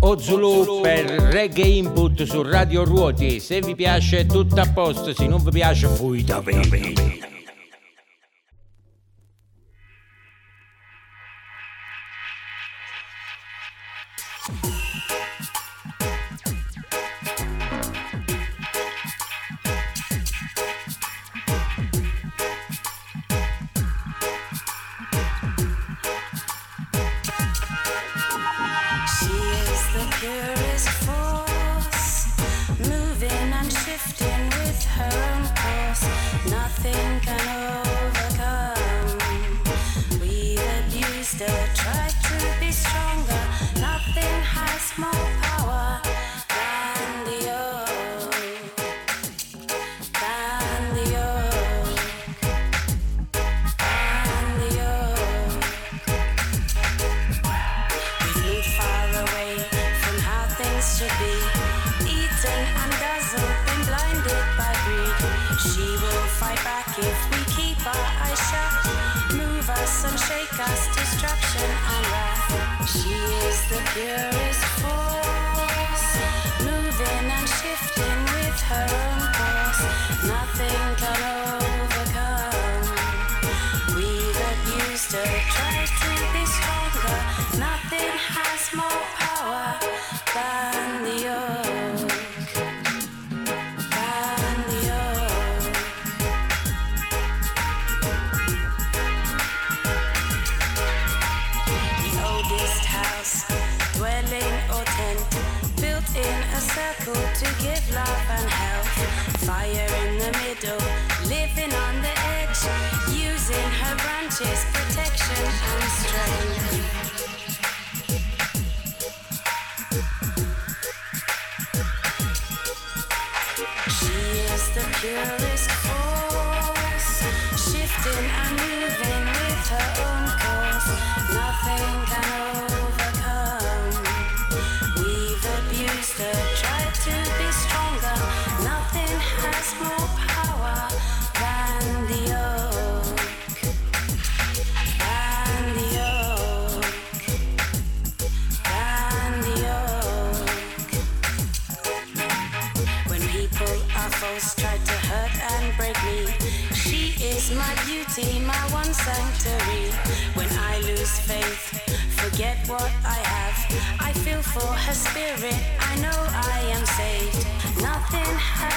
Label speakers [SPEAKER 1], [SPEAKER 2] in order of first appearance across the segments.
[SPEAKER 1] Ozulu per reggae input su Radio Ruoti. Se vi piace tutto a posto, se non vi piace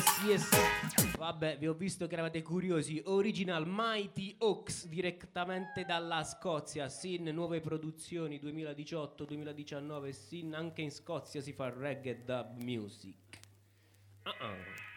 [SPEAKER 2] Yes, yes. Vabbè, vi ho visto che eravate curiosi. Original Mighty Oaks direttamente dalla Scozia. Sin nuove produzioni 2018-2019. Sin anche in Scozia si fa reggae dub music. Uh-uh.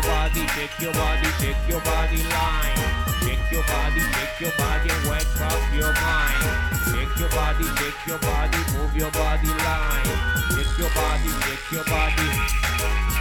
[SPEAKER 2] Your body, shake your body, shake your body line. Shake your body, shake your body, and wake up your mind. Shake your body, shake your body, move your body line. Shake your body, shake your body.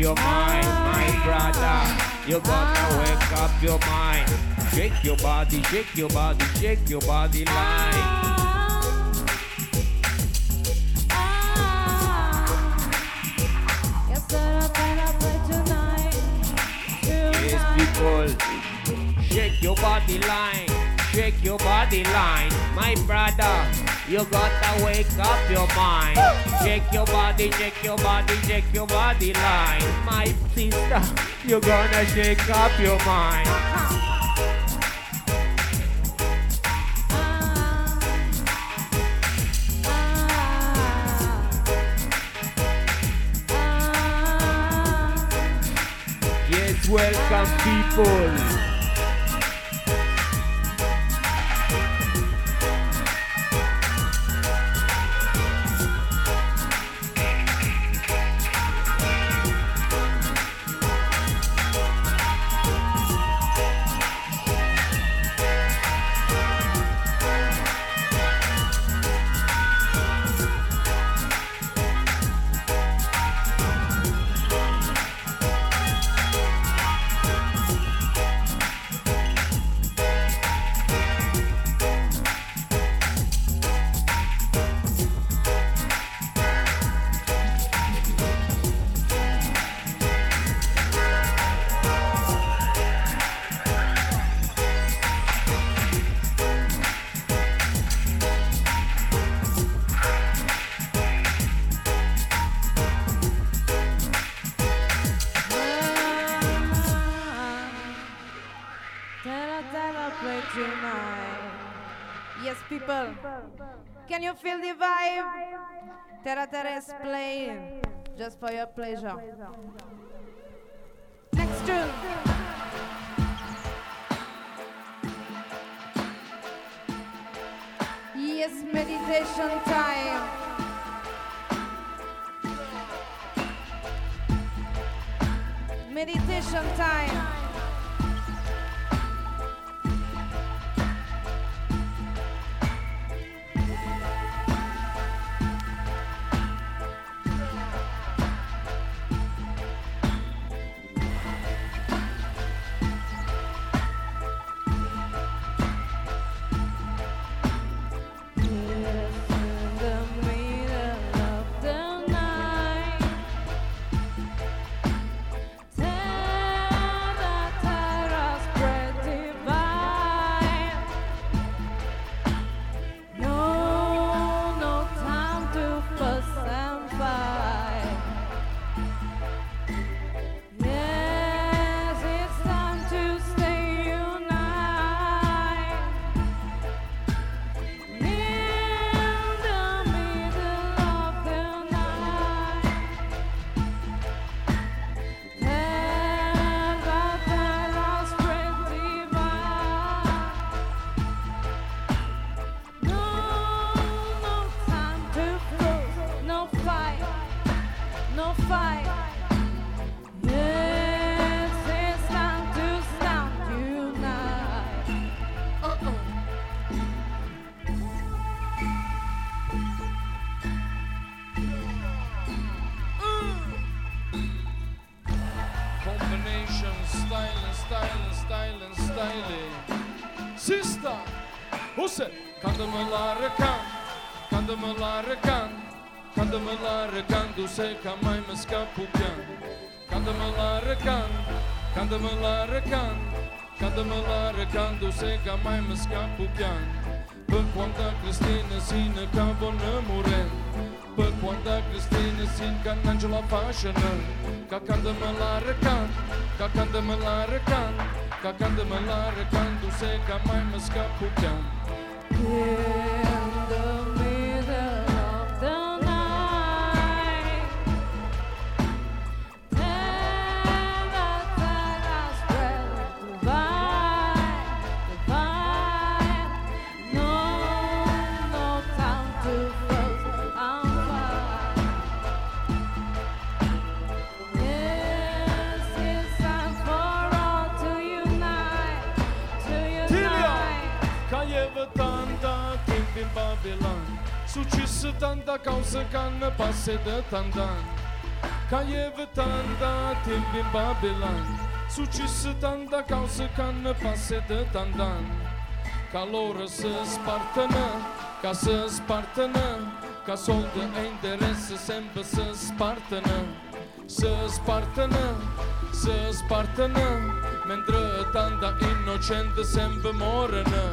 [SPEAKER 2] Your mind. My brother, you gotta wake up your mind. Shake your body, shake your body, shake your body line. Yes, people, shake your body line, shake your body line. My brother, you gotta wake up your mind. Shake your body, shake your body, shake your body line. My sister, you're gonna shake up your mind. Yes, welcome people.
[SPEAKER 3] You feel the vibe? Terra Terra is playing just for your pleasure. Next tune. Yes, meditation time. Meditation time.
[SPEAKER 4] Sei kan mai leren kan, kan de me leren kan, du sei kan mai me scapupian. Pe quanta Cristina sine ca bonă muren Pe Cristina sin ca Angela fashion Ca când mă la recan Ca când mă la Ca când mă la recan Tu se ca mai mă scaputeam
[SPEAKER 3] In
[SPEAKER 4] din Babilan Suçüsü'den da kavsakanı basede tandan. Kayıvıtan da timbin Babilan Suçüsü'den da kavsakanı basede tandan. Kalorası Spartan'ı, kası Spartan'ı. Kas oldu enderesi sembası Spartan'ı. Sız Spartan'ı, sız Spartan'ı. Mendrëtan da inocente sembë morënë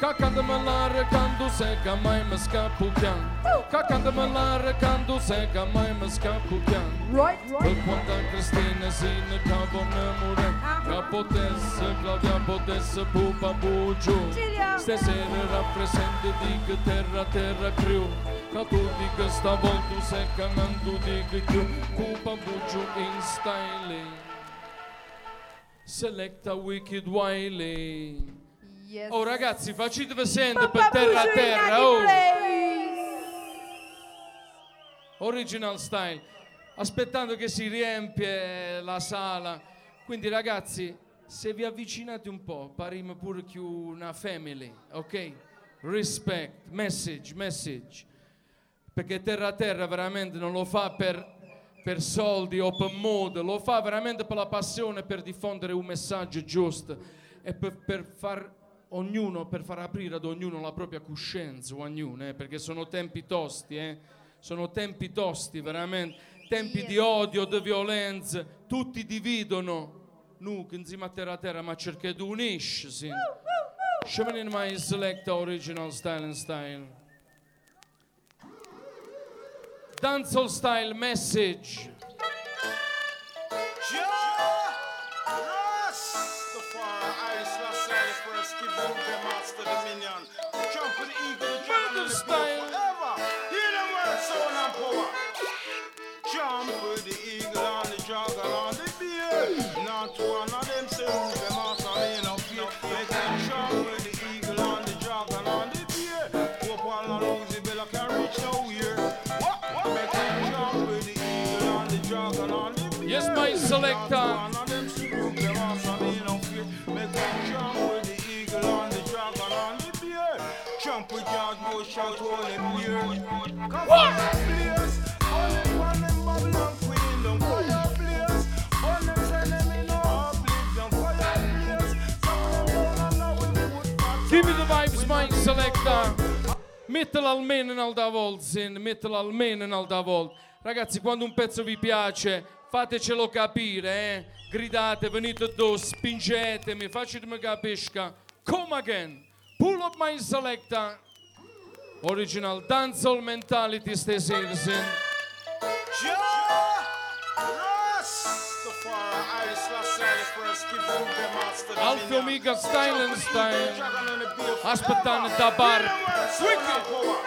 [SPEAKER 4] e interesse sempre se spartano Se spartano, se spartano Mentre tanta innocente sempre morena Ca quando me la recando se che mai mi scappo pian Ca quando me la recando se che mai mi scappo pian
[SPEAKER 3] Right,
[SPEAKER 4] Per quanta Cristina si ne capo ne mure Ca uh-huh. potesse, Claudia potesse pupa
[SPEAKER 3] Cilia.
[SPEAKER 4] Stasera rappresenta dico terra terra crew. Ca tu dico stavolta se che non tu dico più Pupa Buju in styling Selecta Wicked Wiley
[SPEAKER 3] Yes.
[SPEAKER 4] Oh ragazzi facetevi sentire per terra a terra oh. Original style Aspettando che si riempie la sala Quindi ragazzi se vi avvicinate un po' parimo pure più una family ok? Respect, message, message perché terra a terra veramente non lo fa per, per soldi o per moda, lo fa veramente per la passione, per diffondere un messaggio giusto e per, per far ognuno, per far aprire ad ognuno la propria coscienza, ognuno, eh, perché sono tempi tosti, eh, sono tempi tosti veramente, tempi di odio, di violenza, tutti dividono. Nu, când zi terra a terra, ma cerca di unisci, sì. Scemen in my select original style and style. Dancehall style message.
[SPEAKER 5] Rastafari, Jump with the eagle, the dragon, and the
[SPEAKER 4] style.
[SPEAKER 5] bear forever. Hear the word, sound and power. Jump with the eagle and the dragon and the bear. Not one of them say
[SPEAKER 4] Give me the vibes, my selector. Mettila almeno un'altra volta, Sin, mettila almeno un'altra volta. Ragazzi, quando un pezzo vi piace, fatecelo capire, eh. Gridate, venite addosso, spingetemi, facetemi capisca. Come again. Pull up my selector. Original dancehall mentality stasera, Sin.
[SPEAKER 5] Rastafari, I Selassie the first, give them the master
[SPEAKER 4] Alfio. Miga style and style.
[SPEAKER 5] Dragon and the bear
[SPEAKER 4] Aspettando
[SPEAKER 5] forever.
[SPEAKER 4] da bar.
[SPEAKER 5] Hear the word, sound and power.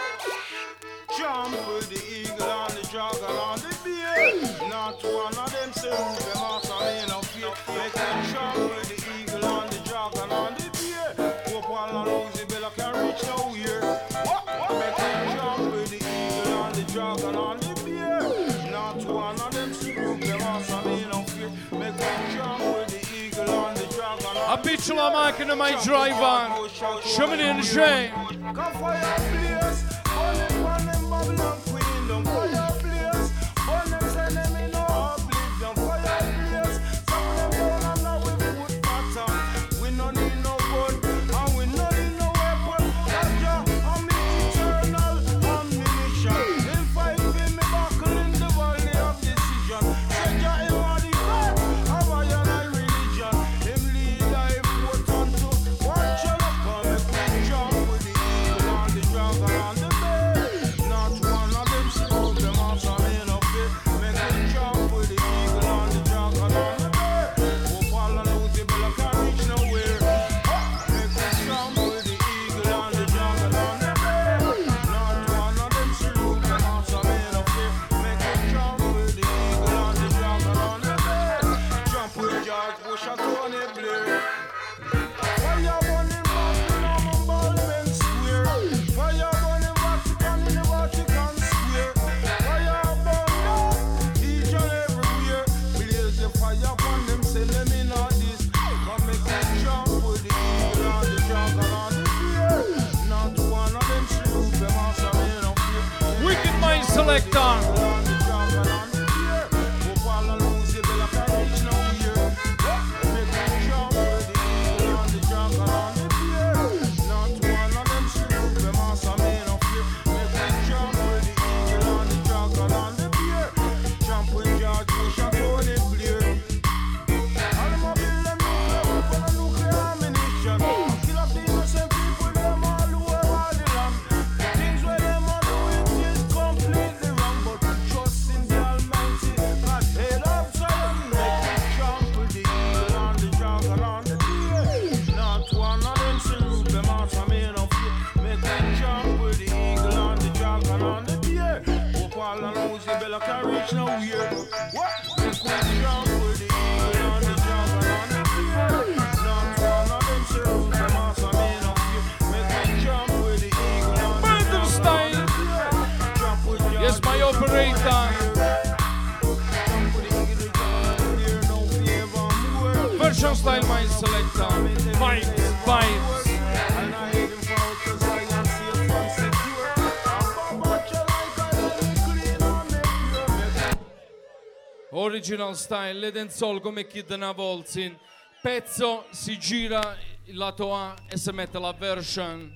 [SPEAKER 5] Jump with the eagle and the dragon and the bear. Not one of them say
[SPEAKER 4] la macchina, my driver. Shoving in the shame. Selector. Original style, le dancehall come Kid Navolzin. Pezzo si gira il lato A e si mette la version.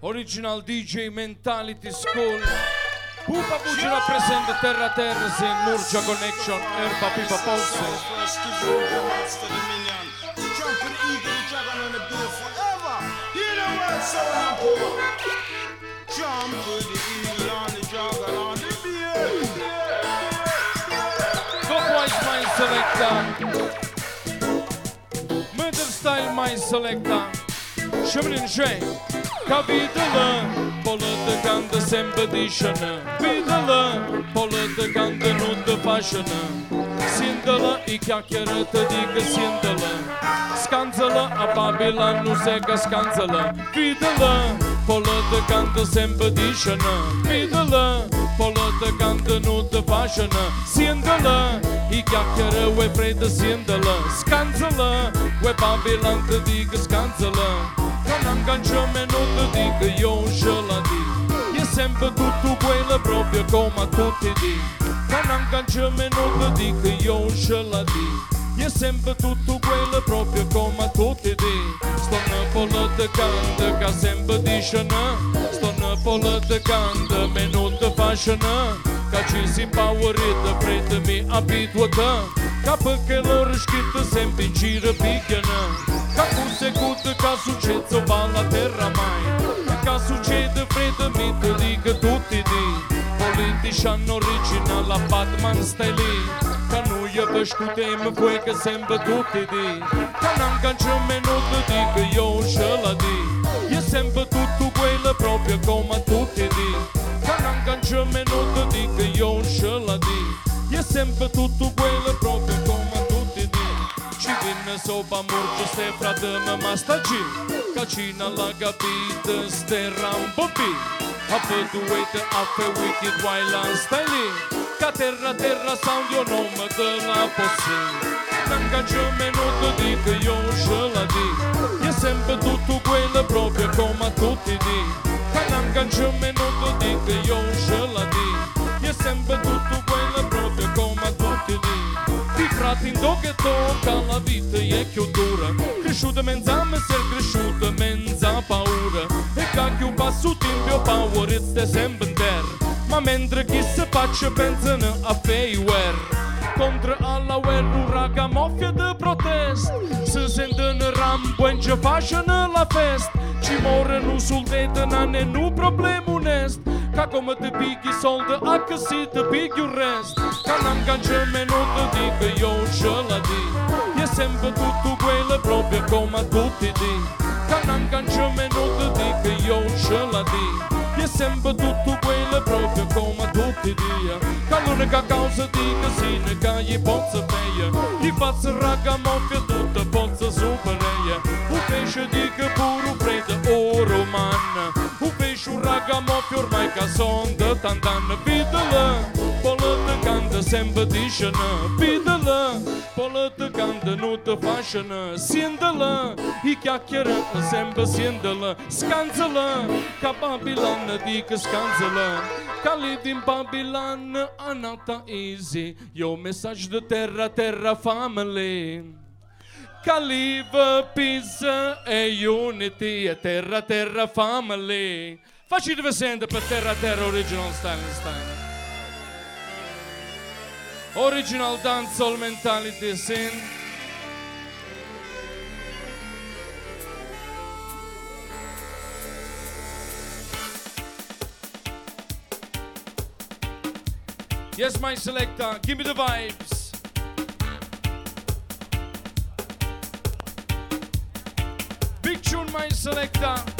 [SPEAKER 4] Original DJ Mentality School. Pupa Bucci rappresenta Terra Terra in Murcia Connection, Erba Pipa Pulse.
[SPEAKER 6] style mai selecta. Shëmërin
[SPEAKER 4] shenj Ka vidëllë Pollë të kanë të sem të dishënë Vidëllë Pollë të kanë të nuk të pashënë Sindëllë i kja kjerë të dikë sindëllë Skanzëllë A Babylon nuse ka skanzëllë Vidëllë Pollë të kanë të sem të Vidëllë polată cantanută fașană Siendală, e chiacără, ue predă siendală Scanzală, ue pavilantă digă scanzală Canam gancio menută digă eu la di E sempre tutto quello proprio come a tutti di Canam gancio menută digă eu la di E sempre tutto quello proprio come tutti di Stanno politicando che sempre dicono Stanno politicando minuto facciano Ca ci si impaurite, prete-mi abituată Ca pe că lor sempre se împingiră picănă Ca cu secută ca suceță va la terra mai. Ca sucedă prete mi te ligă tutti di Politician original la Batman stai Manu Yabashkutem Cueca Semba Tutidi Cananga Chumenuta Diga Yo Shaladi E Semba Tutu Guela Propria Coma Tutidi Cananga Chumenuta Diga Yo Shaladi E Semba Tutu Guela Propria Coma Tutidi Civina Soba Murcio Se Pradama Mastaci Cacina Laga Bida Sterra Un Bobi Apă duetă, afe wicked, wild and styling terra, terra, sound, eu não me de lá posso. un minuto di che io ce la di E sempre tutto quello proprio come a tutti di. N'angaccio minuto di che io ce la di E sempre tutto quello proprio come a tutti di. Ti frati in che tocca la vita e è dura Cresciuta menza me ser cresciuta menza paura. E cacchio passo timpio paura e te sempre in terra. Ma mentre chi se faccia pensano a feiwer Contra alla guerra raga moffia de protest. Se sentono rampo e ci facciano la festa Ci morano sul tetto non è un problema onest Ca come ti picchi soldi a che si ti picchi il resto Ca non canciame non ti dico io ce la di. E sempre tutto quello proprio come tutti di. Ca non canciame non ti dico io ce la di E sempre tutto quello proprio come tutti dia Ca l'unica causa di casino che gli possa feia Gli faccia ragamuffia tutta pozza supereia Un pesce di che puro prete o romanna Un pesce un ragamuffia ormai che son de tantanna Videle, polete canta sempre discena Videle, polete canta nu te fashion Siendele, i chiacchiere sempre siendele Scanzele, ca Babilon dică scanzele Ca live in Babylon, anata easy mesaj de terra, terra family Ca live peace e unity Terra, terra family Faceți-vă sente pe terra, terra original style Original dancehall mentality sin Yes, my selector, give me the vibes. Big tune, my selector.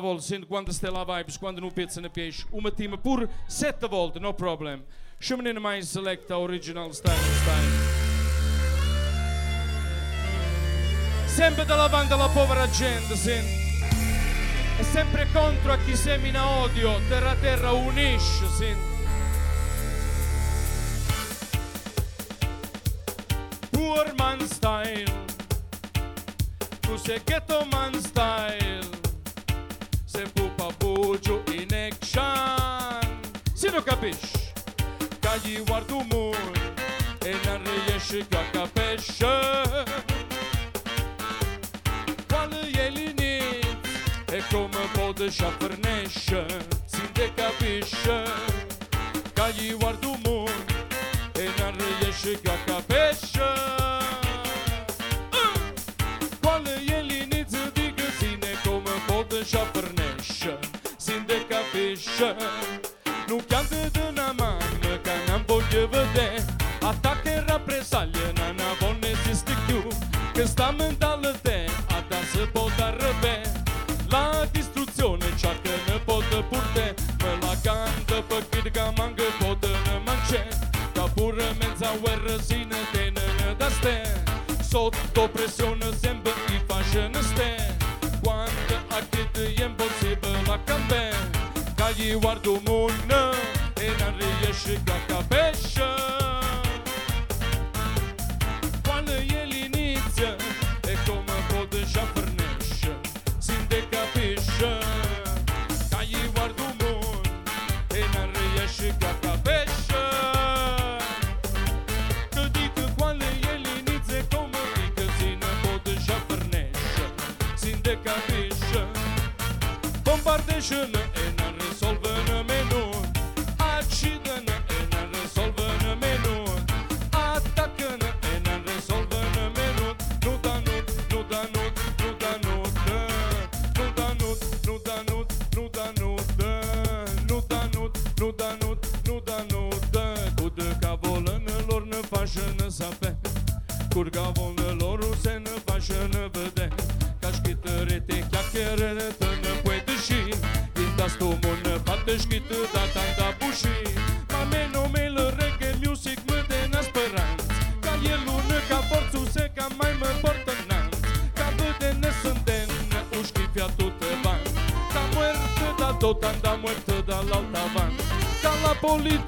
[SPEAKER 4] volta, sendo quando se lá vibes, quando não pede na peixe, uma tima por sete volta, no problem. Chama-me mais selecta original style style. Sempre da banda alla povera gente, sim. E sempre contro a chi semina odio, terra terra unisce, sim. și afârneșă Ținte ca bișă Ca iuar dumul E n-ar ieși ca ca peșă ah! Coale e liniță de găsine Cum pot și afârneșă Ținte ca bișă Nu cheamă de n-amană Ca n-am voie vede. Atac era presalie N-am avone zis că stam în dal ste Sotto pressione sempre i fashion ste Quando a che è impossibile a cambiare Ca gli guardo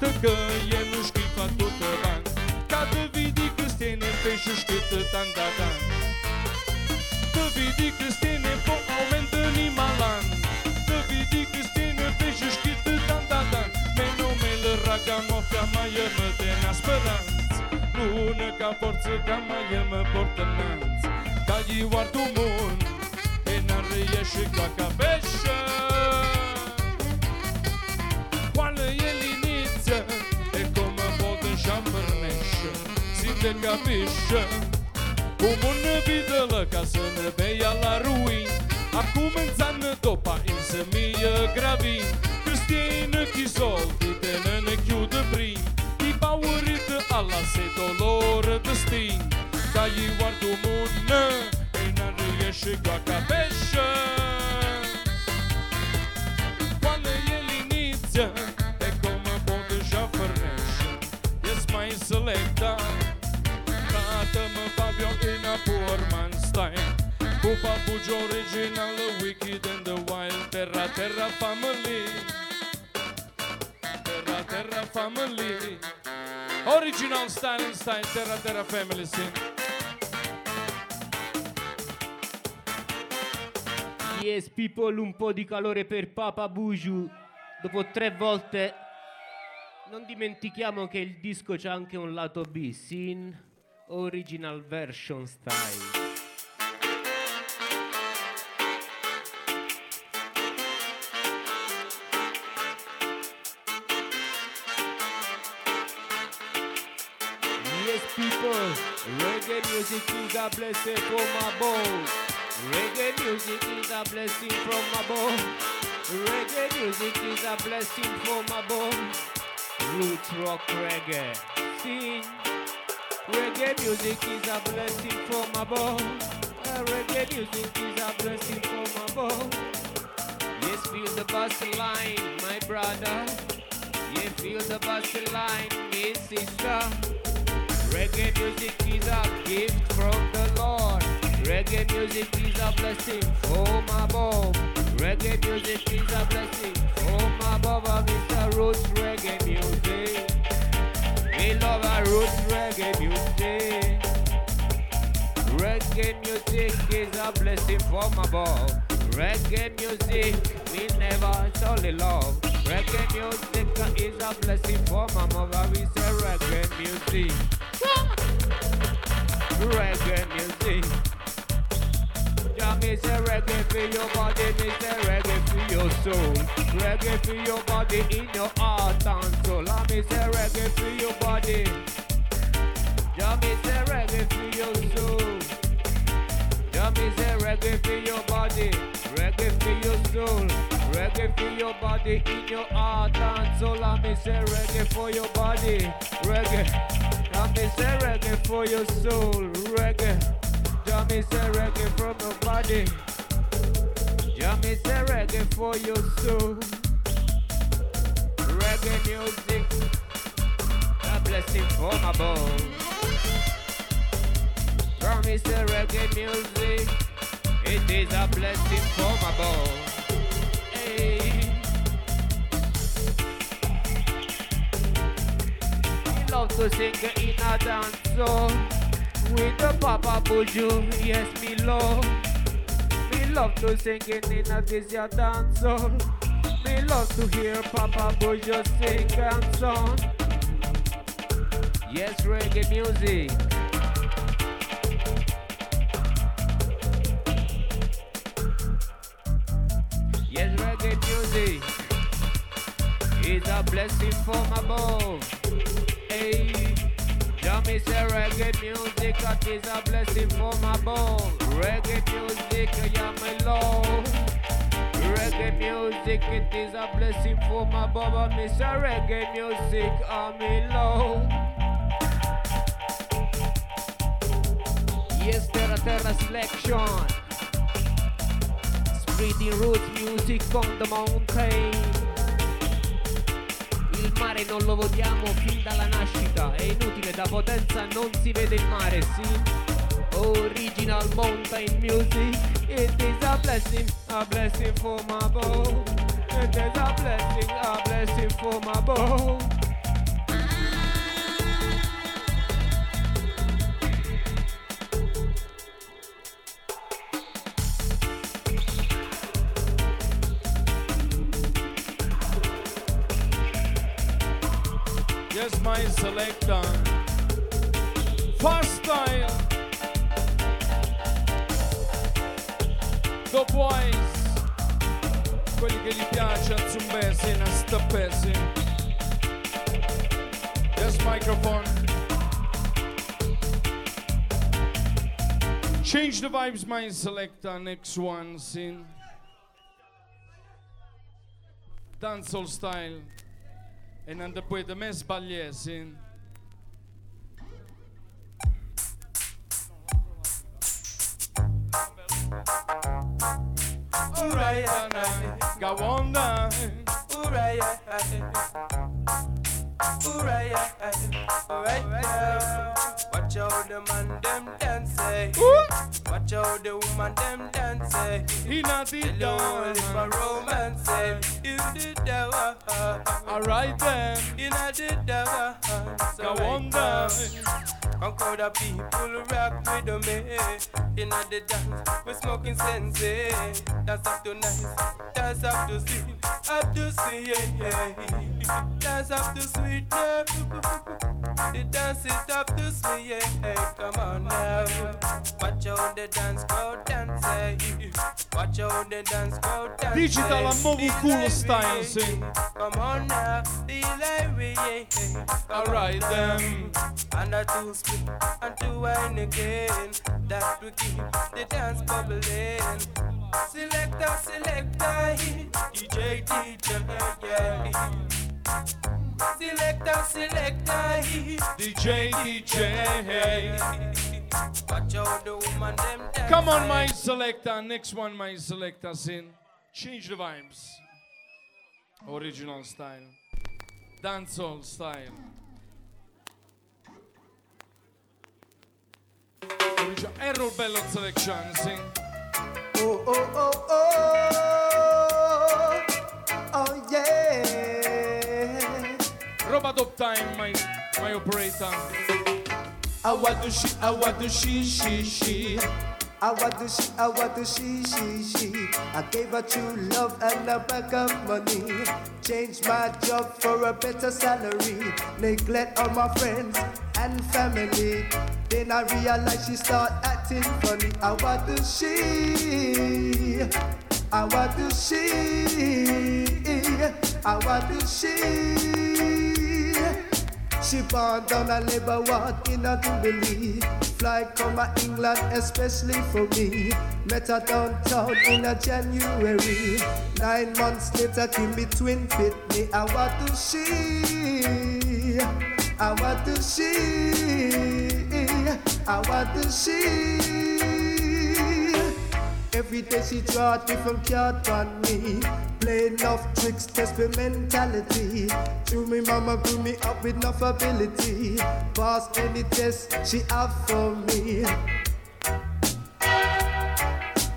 [SPEAKER 4] e paurită alla se dolor destin Ca i guardo mună e n-ar riesce ca cabeșă Quando ele inizia e come pote già fornisce Yes mai selecta. Cată-mă Fabio in a poor man's style Cu papuci original Wicked and the wild. Terra Terra Family. Terra Terra Family Original style Terra Terra Family sing
[SPEAKER 2] Yes, people, un po' di calore per Papa Buju. Dopo tre volte. Non dimentichiamo che il disco c'ha anche un lato B, sin original version style. Reggae music is a blessing for my bones. Reggae music is a blessing from above. Reggae music is a blessing from above. Roots rock reggae. Sing. Reggae music is a blessing from above. Uh, reggae music is a blessing from above. Yes, feel the bass line, my brother. Yeah, feel the bass line, my sister. Reggae music is a gift from the Lord. Reggae music is a blessing oh, from above. Reggae music is a blessing oh, from above. And Mr. Roots reggae music. We love our roots reggae music. Reggae music is a blessing from above. Reggae music we never solely love. Reggae music is a blessing from above. We say reggae music. Reggae music. Me say reggae for your body, me say reggae for your soul. Reggae for your body in your heart and soul. I me say reggae for your body. Me say reggae for your soul. Me say reggae for your body. Reggae for your soul. Reggae for your body in your heart and soul. I me say reggae for your body. Reggae. Yeah, me say reggae for your soul. Reggae. Yeah, me say reggae from your body. Yeah, me say reggae for your soul. Reggae music, a blessing from above. A reggae music, it is a blessing from above. Hey. We love to sing in a dance song with the Papa Buju, yes, me love. Me love to sing in a this dance song. Me love to hear Papa Buju sing and song. Yes, reggae music. Blessing from above. Hey, Jamie say reggae music, that is a blessing from above. Reggae music, yeah, my love. Reggae music, it is a blessing from above. And me say reggae music, oh, I'm in love. Yes, Terra Terra selection. Spreading roots music on the mountain. Il mare non lo votiamo fin dalla nascita, è inutile da potenza non si vede il mare, sì. Original mountain music, it is a blessing, a blessing from above. It is a blessing, a blessing from above.
[SPEAKER 4] Yes, selector. Fast style. The boys. Quelli che gli piace a zumbesi, a stappesi. Yes, microphone. Change the vibes, my selector. Next one, scene. Dancehall style. E non poi da me sbagliesi. Alright, alright, go on down.
[SPEAKER 7] Alright, alright, alright. Watch out the man them dancing. Watch out the woman them dancing. Eh.
[SPEAKER 4] He not eh. the
[SPEAKER 7] Hello, eh. it's
[SPEAKER 4] down.
[SPEAKER 7] romance. You did that one.
[SPEAKER 4] Alright then,
[SPEAKER 7] know did that one. So
[SPEAKER 4] go on down.
[SPEAKER 7] now, Conquer the people rock with me. In the dance, we smoking sensei. Dance up to nice, dance up to sweet, up to sweet. Dance up to sweet, yeah. The dance is up to sweet, yeah. Come on now, watch out the dance crowd dance. Watch out the dance crowd dance.
[SPEAKER 4] Digital and mobile cool
[SPEAKER 7] library,
[SPEAKER 4] style,
[SPEAKER 7] yeah.
[SPEAKER 4] sing.
[SPEAKER 7] Come on now, the library, yeah.
[SPEAKER 4] Alright then.
[SPEAKER 7] and a two split and two wine again. That we keep the dance bubbling. Selector, selector, DJ, DJ, yeah. Selector, selector,
[SPEAKER 4] DJ, DJ.
[SPEAKER 7] Watch out the woman them.
[SPEAKER 4] Come on, my selector. Next one, my selector, sin. Change the vibes. Original style. Dancehall style. Origi- Errol Bello selection, sin.
[SPEAKER 8] I want to she, I want to she, she, she. I want to she, I want to she, she, she. I gave her true love and a bag of money. Changed my job for a better salary. Neglect all my friends and family. Then I realized she start acting funny. I want to she. I want to she. I want to she. She born down a labor ward in a Jubilee. Fly a England, especially for me. Met her downtown in a January. Nine months later, give between fit me. I want to see. I want to see. I want to she. Every day she draw different card on me. Playing off tricks, test my mentality. Through me mama grew me up with enough ability. Pass any test she have for me.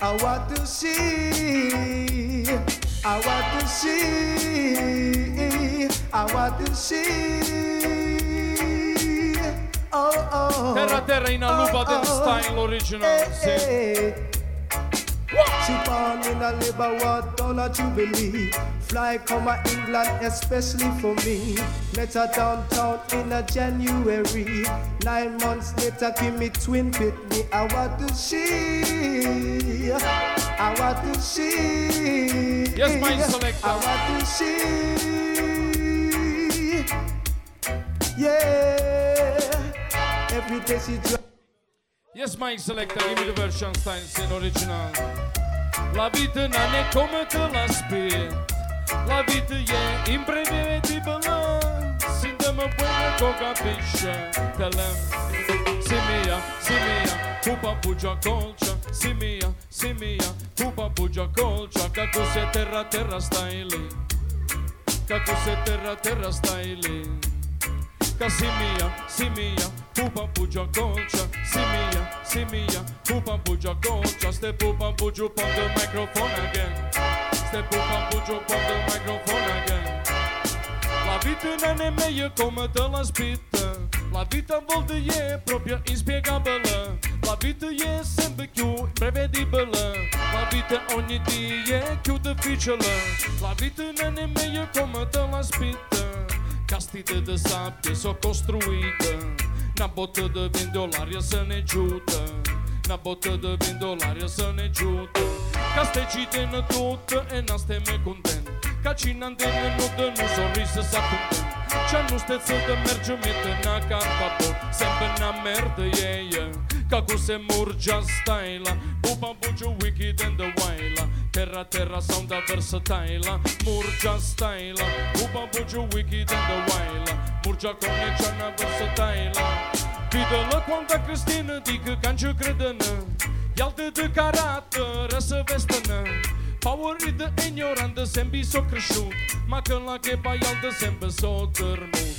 [SPEAKER 8] I want to see. I want to see. I want to see. Oh oh.
[SPEAKER 4] Terra Terra in a lupa del style original, eh, sin.
[SPEAKER 8] Hey. Eh. She born in a labor ward down a Jubilee. Fly come a England, especially for me. Met her downtown in a January. Nine months later, give me twin fit me. I want to see. I want to see.
[SPEAKER 4] Yes, my selector.
[SPEAKER 8] I want to see. yeah. Every day she.
[SPEAKER 4] Yes, Mike Selector, give me the version style in original. La vita non è come te la spieghi. La vita è imprevedibile. Sintomo buono che capisce. Tellem. Si mia, si mia, pupa bugia colcia. Si mia, si mia, pupa bugia colcia. Che cos'è terra, terra stai lì. Che cos'è terra, terra stai lì. Ca si mia, si mia, pupa bugia colcia Si mia, si mia, pupa bugia colcia Ste pupa Buju on the microphone again. Ste pupa Buju on the microphone again. La vita non è meglio come te la spită La vita a volte e proprio inspiegabilă La vita e sempre più imprevedibilă La vita ogni dia è più difficile. La vita non è meglio come te la spită Castite de sabbia so costruite Na bota de bendolária să ne ajută Na bota de bendolária să ne ajută Ca să te citene tută e n me content. Ca cine andene nu dă nu sorrisă să content Ce nu ste să de merge mete na carpator Sempre na merda yeah, yeah. Ca cu se murge asta e la. Buba buge wicked and the waila Terra terra sound versatile. Murgia staila Pupa Buju wicked and the waila Murgia una versatile. Vidă-la quanta Cristina dică ca ce credănă Ialtă de carată, să vestănă Power de ignorantă sembi s-o cresciut Ma că la che pa ialtă sempre s-o târnut.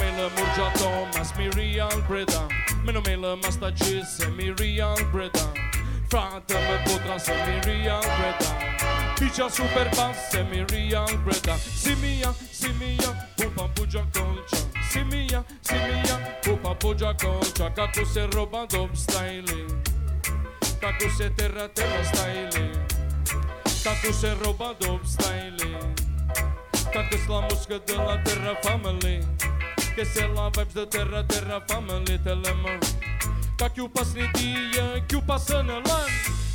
[SPEAKER 4] Meno murgia Thomas, mi real breda. Meno me la masta gise, mi real breda Frate me potra se mi real breda. Piccia super basse, mi real breda. Si mia, si mia, pupa bugia colcia Si mia, si mia, pupa bugia colcia Ca cu se roba dom styling. Cu se terra terra Ca cu se roba dom styling. Ca că la muscă de la Terra Family. Che se la vibes de Terra Terra Family te le mă Ca chiu pasni dia, chiu pasă lan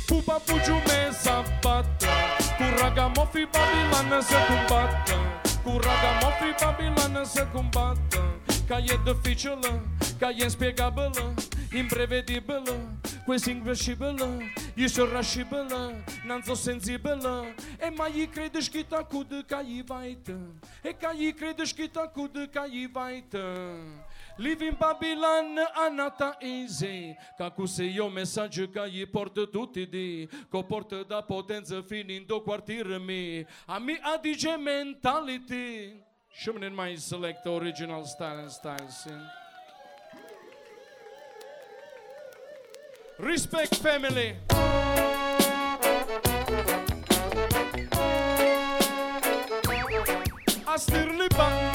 [SPEAKER 4] Pupa pugiu me sabata Cu ragamuffin babilana se combată Cu ragamuffin babilana se combată Ca e difficile, ca e inspiegabilă Imprevedibilă, quasi ingrescibilă Isorrascibilă, non so sensibile E mai i credeș che ta cud ca i vaită E ca i credeș che ta cud ca i vaită Live in Babylon, Anata easy. Cacusei o mesaj ca îi porto tutti di, portă da potență finind o quartir mi. Ami adige mentality. Și in my select original style and style sin. Respect family. Astirli bang.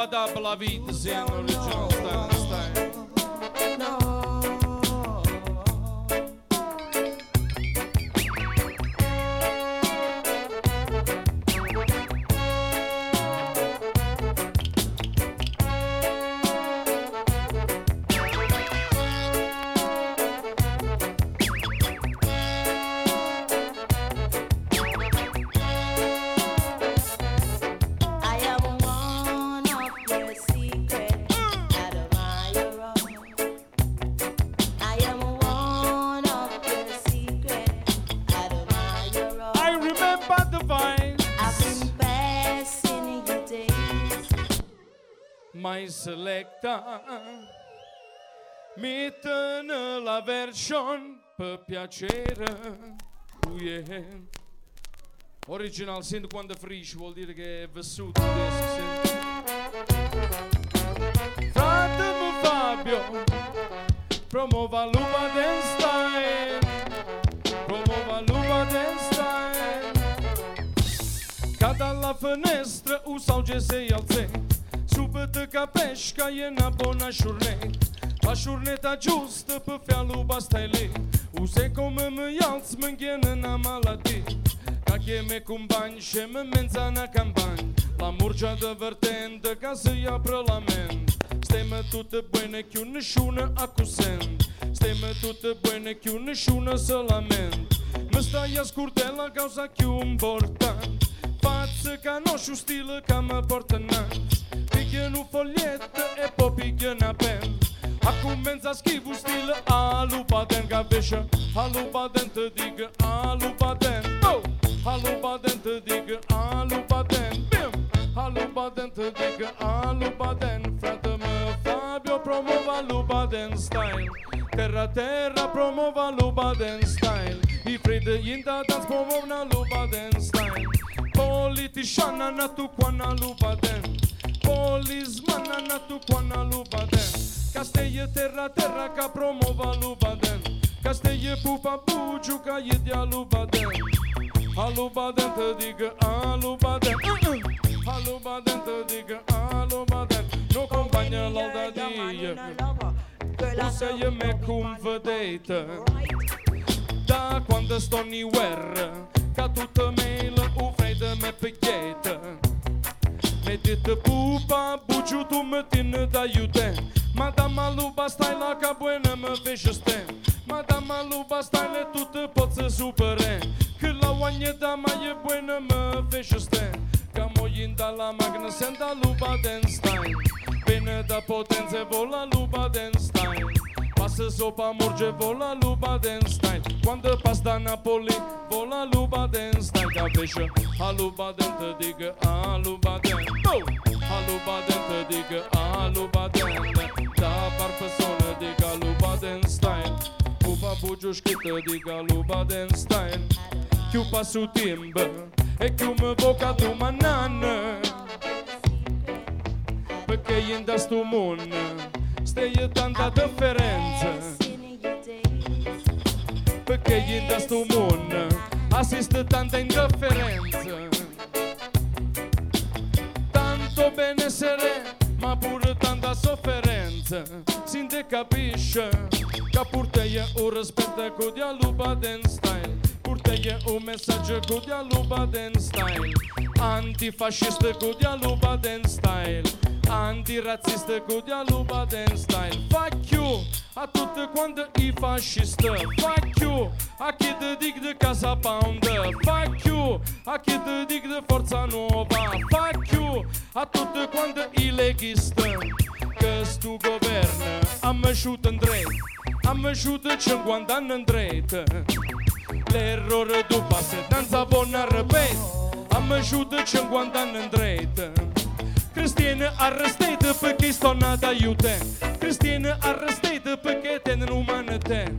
[SPEAKER 4] Più rabadab la vita, selecta. Mitten la version pe piacere. Yeah. Original sento quando frisch vuol dire che è vissuto Frate mio Fabio Promova l'uva del style Promova l'uva del style Cada la usa usau ce se alțe alze, subito capisci che è una buona giornata. La giornata giusta per fare l'uva stai lì, o se come mi alzi mi viene una malattia. Ca che mi compagni și mi menza na campagna, la murgia divertente ca să ia apre la mente. Stiamo tutte bene che nessuno accusent Stiamo tutte bene che nessuno se lament Mi stai a scurtella causa più importante Față ca noșu stilă ca mă portă nanți Picchiano fogliette e poi picchiano pen Acum menza schivu stilă alu baden ca veșă Alu baden te digă alu baden oh! Alu baden te digă alu baden Bim! Alu baden te digă alu baden Frate mă Fabio promova lu baden style. Terra terra promova lu baden style. I fride inda dans promova lu baden style. Politiciana na tu quana lu baden Polismana na tu quana lu baden. Casteie terra terra ca promova lu baden. Casteie pupa Buju ca e dia lu baden Alu baden te digă alu baden. Mm, mm. Alu baden te digă alu baden. Nu compagna l'aldadie O să e me cum Da quando sto in guerra Ca tutta mail o me picchietta Mettete pupa Buju tu me tine da iute Madama luba stai la ca buena me veșe ste Madama luba stai le tu te poți să supere. Că la oanie da mai e buena me veșe ste Ca moinda la magna senta luba den stai Bine da potențe vola luba den Passa sopa morge, vola luba Denstein. Quando pasta Napoli, vola luba Denstein. Cabeça, a luba dentro, da, diga a luba dentro. A luba dentro, diga a luba dentro. Da parpesona, diga luba Denstein. Cuba bugiusquita, diga luba Denstein. Que eu passo o timbre, é que uma boca de uma nana. Pe că e în destul Stai
[SPEAKER 9] e tanta diferent
[SPEAKER 4] Perché in da sto mondo Assiste tanta indifferenza. Tanto benessere ma pure tanta sofferenza. Si capisce Che purteie un rispetto con dialuba den style. Purteie un messaggio con dialuba den style. Antifascista con dialuba den style antirazziste cu de luba de style. Fuck you, a tutte quante i fasciste. Fuck you, a chi ti dic di casa pound. Fuck you, a chi ti dic di forza nuova. Fuck you, a tutte quante i leghiste. Che tu governo am ajută în drept Am ajută 50 anni în drept L'errore după se danza buona repet Am ajută 50 anni în drept Cristina, arrestei de pe chistona da iute. Cristina, arrestei de pe cheten în umanăte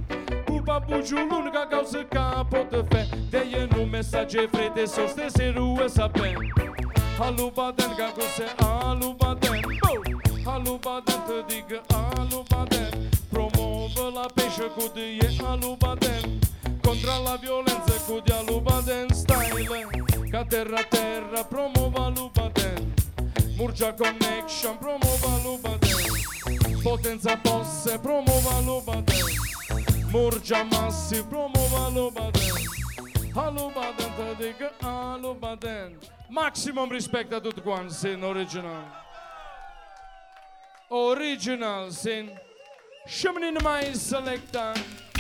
[SPEAKER 4] Pulpa bujulun ca cauză ca potefe De e nu mesaje vrei de sos de seru SAP Halu baden ca guse alu baden. Halu baden te digă alu baden. Promovă la peșă cu de e alu baden. Contra la violență cu de alu baden style Ca terra terra promovă Murgia Connection promuova l'Ubaden Potenza Posse promuova l'Ubaden Murgia Massive promuova l'Ubaden All'Ubaden te dico all'Ubaden Maximum rispetto a tutti quanti, sin original. Original, sin. My selector
[SPEAKER 10] I'm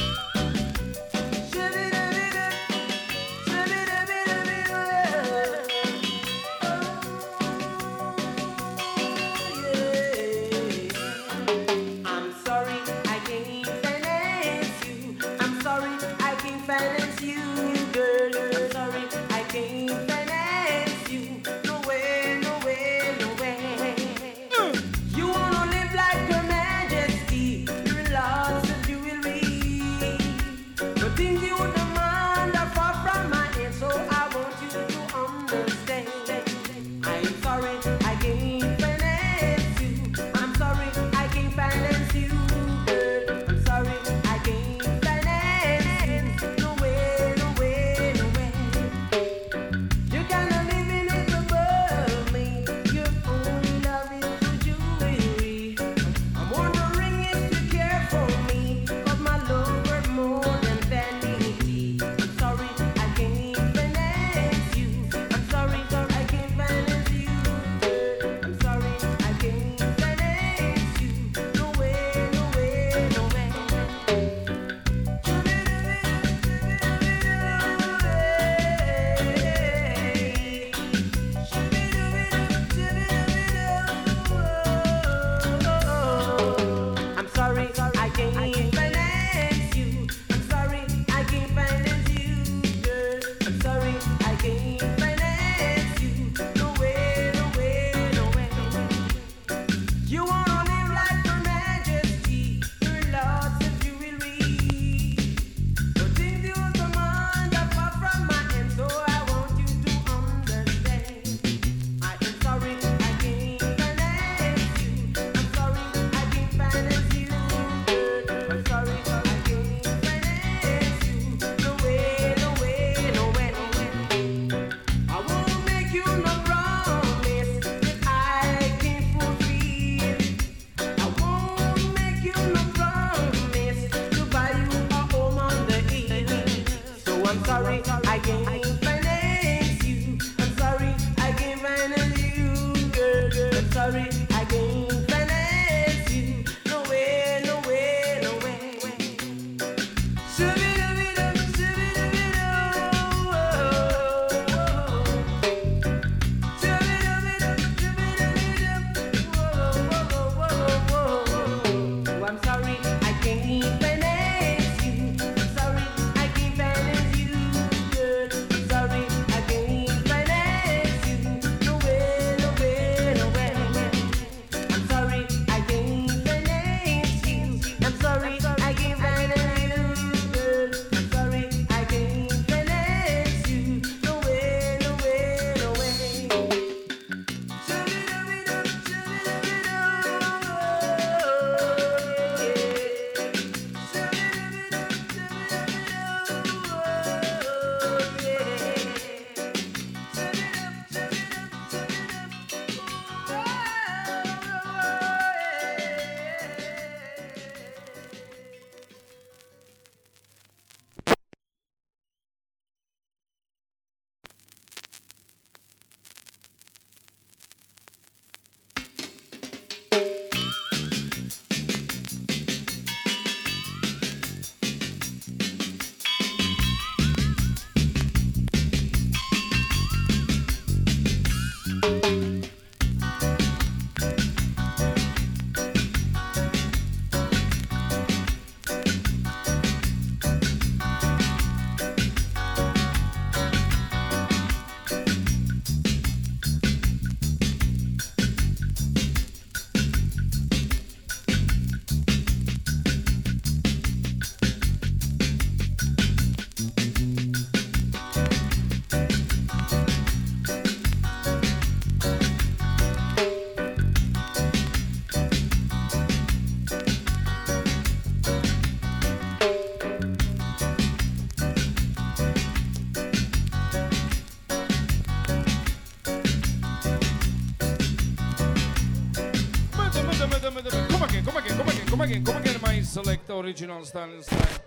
[SPEAKER 4] original style style.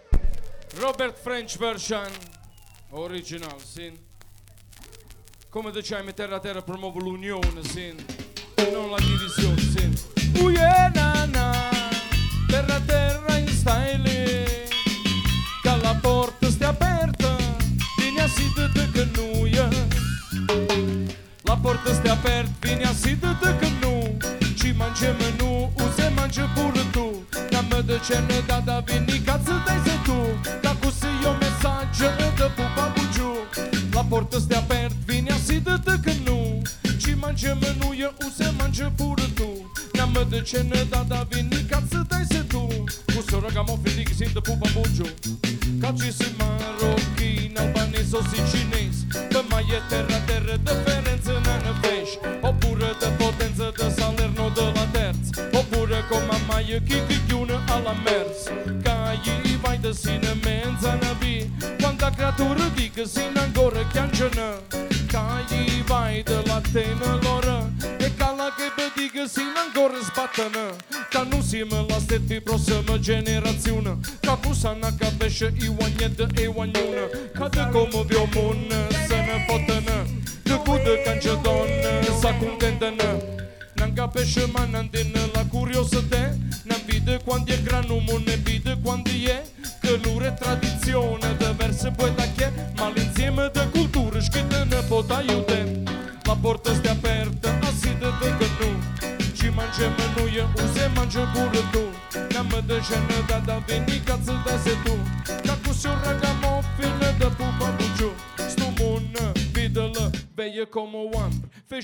[SPEAKER 4] Robert French version. Original, sin. Come diceai, terra terra promuovo l'unione, sin. Non la divisione, N-am de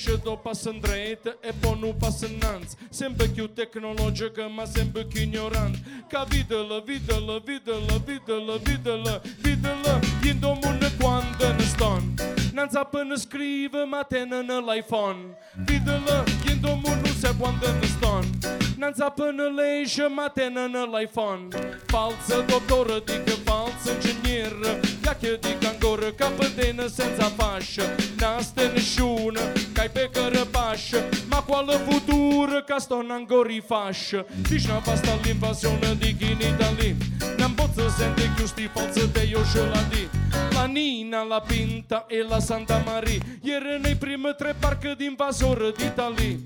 [SPEAKER 4] Fece do passa in dritta e poi nu passa innanzi Sempre più tecnologica ma sempre più ignorante Ca vidă-lă, vidă-lă, vidă-lă, vidă-lă, vidă-lă, vidă-lă Indo mună quando ne ston. Nanza până scrive ma tenă l'iPhone Vidă-lă, indo mună se quando ne ston Finanța până lei și matenă la iPhone Falsă doctoră, dică falsă ingineră Iache dică angoră, capătenă senza fașă. Naste neșună, cai pe cărăpașă. Ma coală futură, ca stonă angori fașă Dișna vasta l'invasione di Ghinitali N-am poță sente chiusti falsă de ioșălandi La Nina, la Pinta e la Santa Maria Ieri i prime tre parcă d'invasoră d'Italia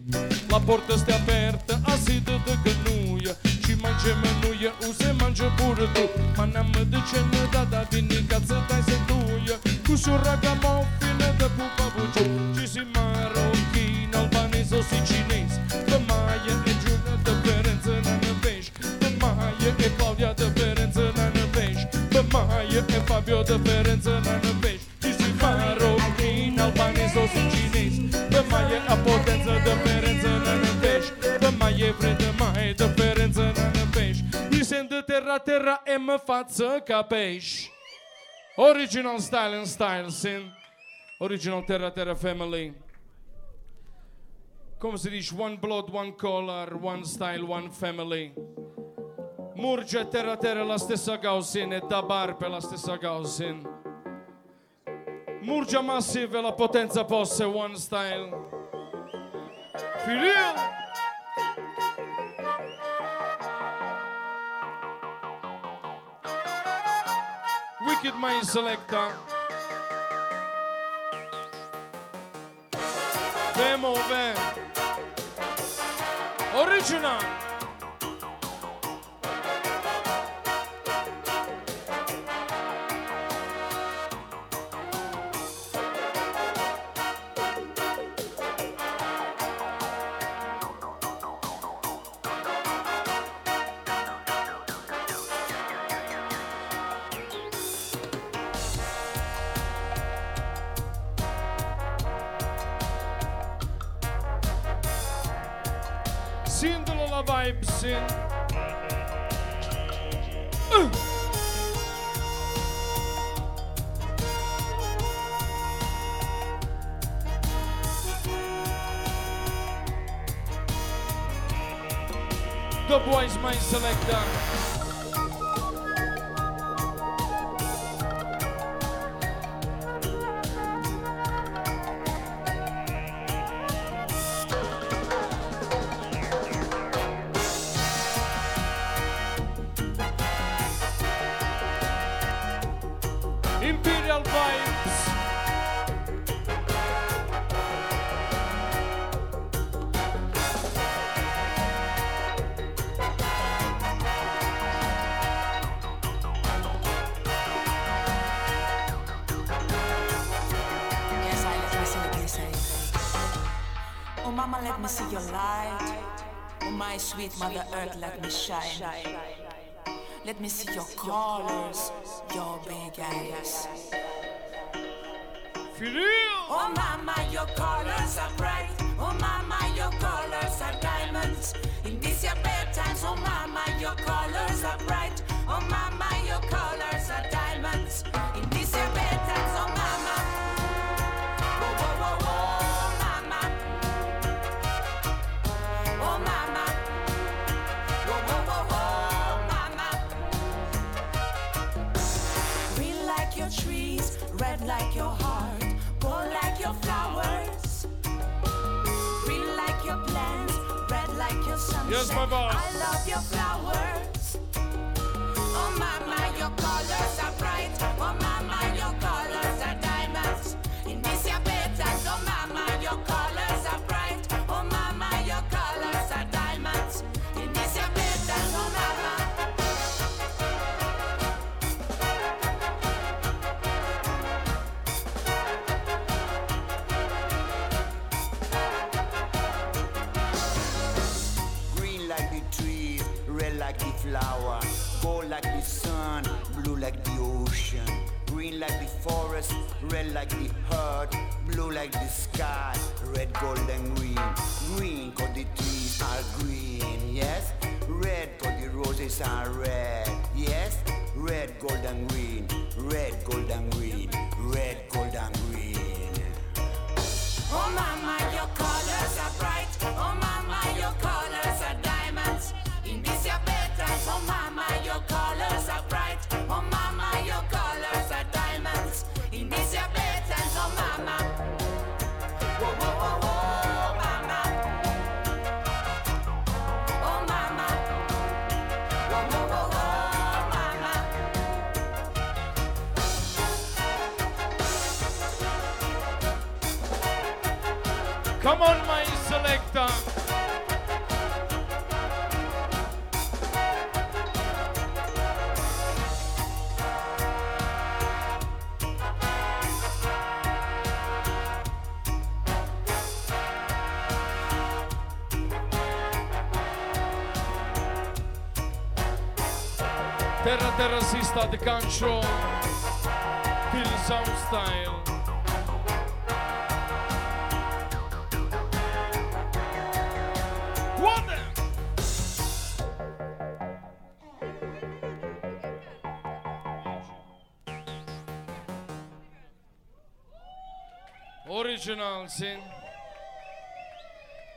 [SPEAKER 4] La portă stea apertă, asidă de gănuie. Și mance mănuie, use mance burdu. Ma neamă de ce ne da, da vinica să dai să duie Cu șuraga mă fine de pupa buciu ci si marochin, albanez, o sicinez Pe maie e giună de perență la năvești Pe maie e Claudia de perență la năvești Pe maie e Fabio de perență la năvești terra terra e mă față ca pești Original style and style, sin. Original Terra Terra family. Come si dice? One blood, one color, one style, one family. Murge Terra Terra la stessa causin e Dabar per la stessa causin. Murgia Massive la potenza posse, one style. Filial! Wicked Mind Selector. Vemo, ve. Original.
[SPEAKER 11] Sweet Mother Earth, let me shine. Let me see your colors, your big eyes. Oh mama, your colors are bright. Oh mama, your colors are diamonds. In this your bedtime, oh mama, your colors are bright. of us.
[SPEAKER 12] Green like the forest, red like the herd, blue like the sky, red, gold and green. Green cause the trees are green, yes. Red cause the roses are red, yes. Red, gold and green.
[SPEAKER 4] Terra Terracista the canción Sound Style Original sin.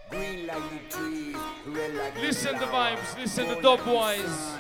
[SPEAKER 12] Green like the trees,
[SPEAKER 4] Listen the vibes, listen the dub wise.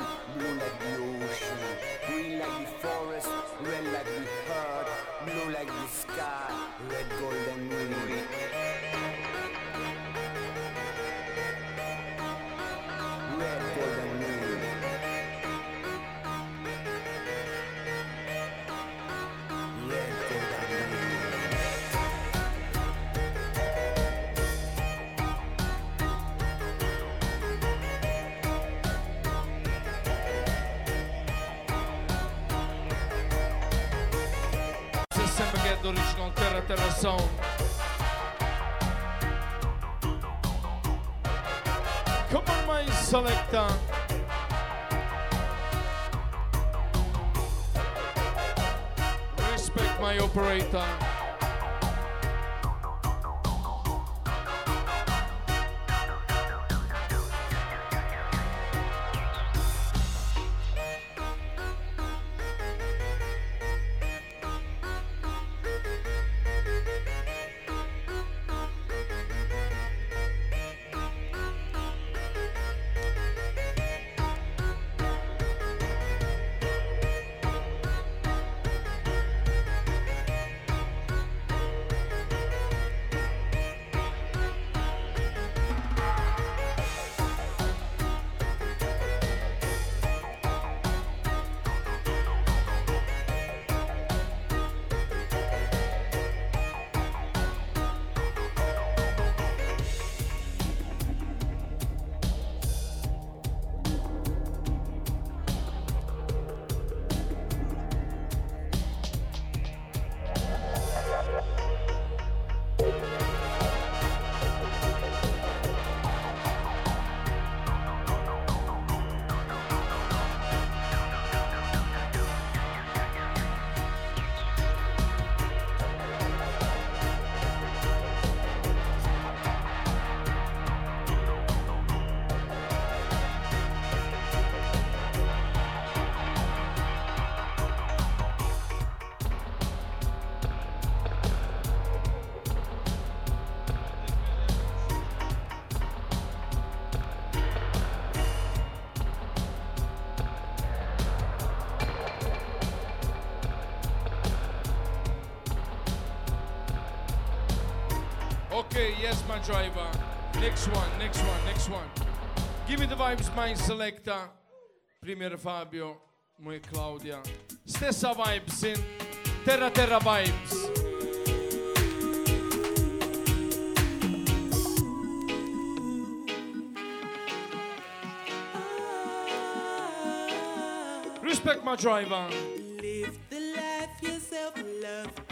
[SPEAKER 4] yes, my driver. Next one, next one, next one. Give me the vibes, my selector. Primjer Fabio, muy Claudia. Stessa vibes in Terra Terra vibes. Respect my driver.
[SPEAKER 7] Live the life yourself, love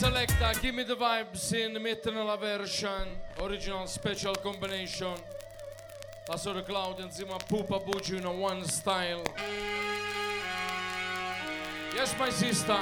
[SPEAKER 7] Selecta, give me the
[SPEAKER 4] vibes in Mittenala version, original special combination. I the cloud and Zima Pupa Buju in one style. Yes, my sister.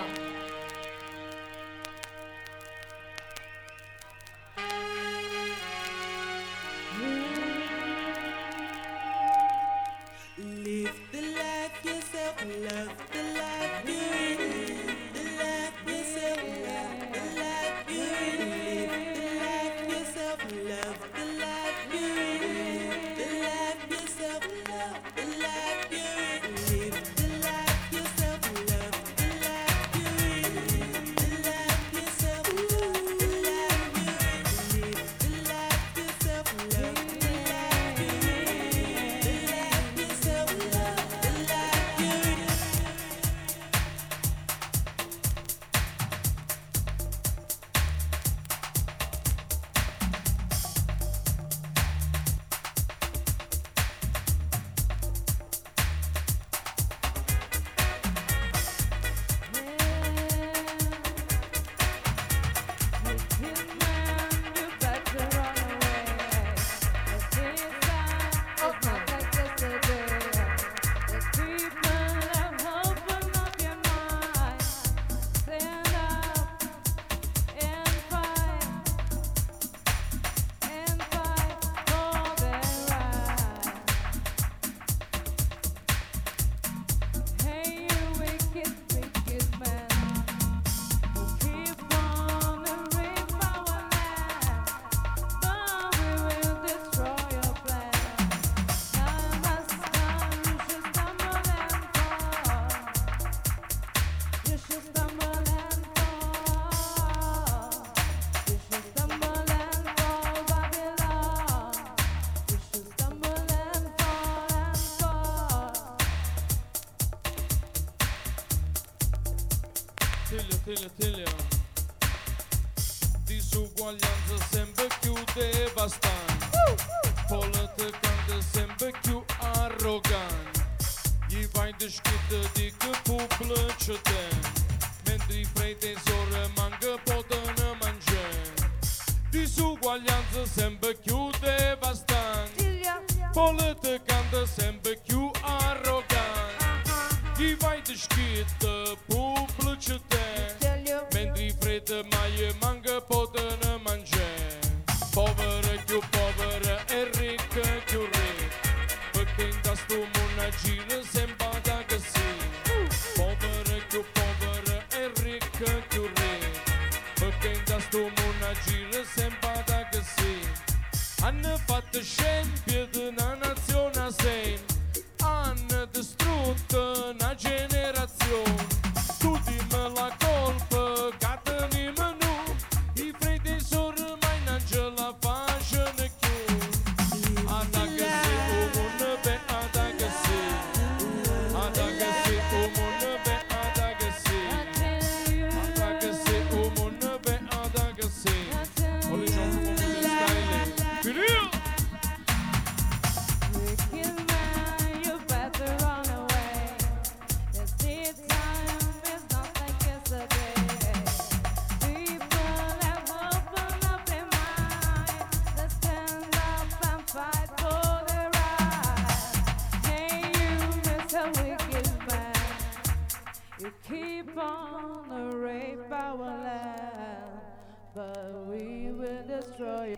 [SPEAKER 3] Time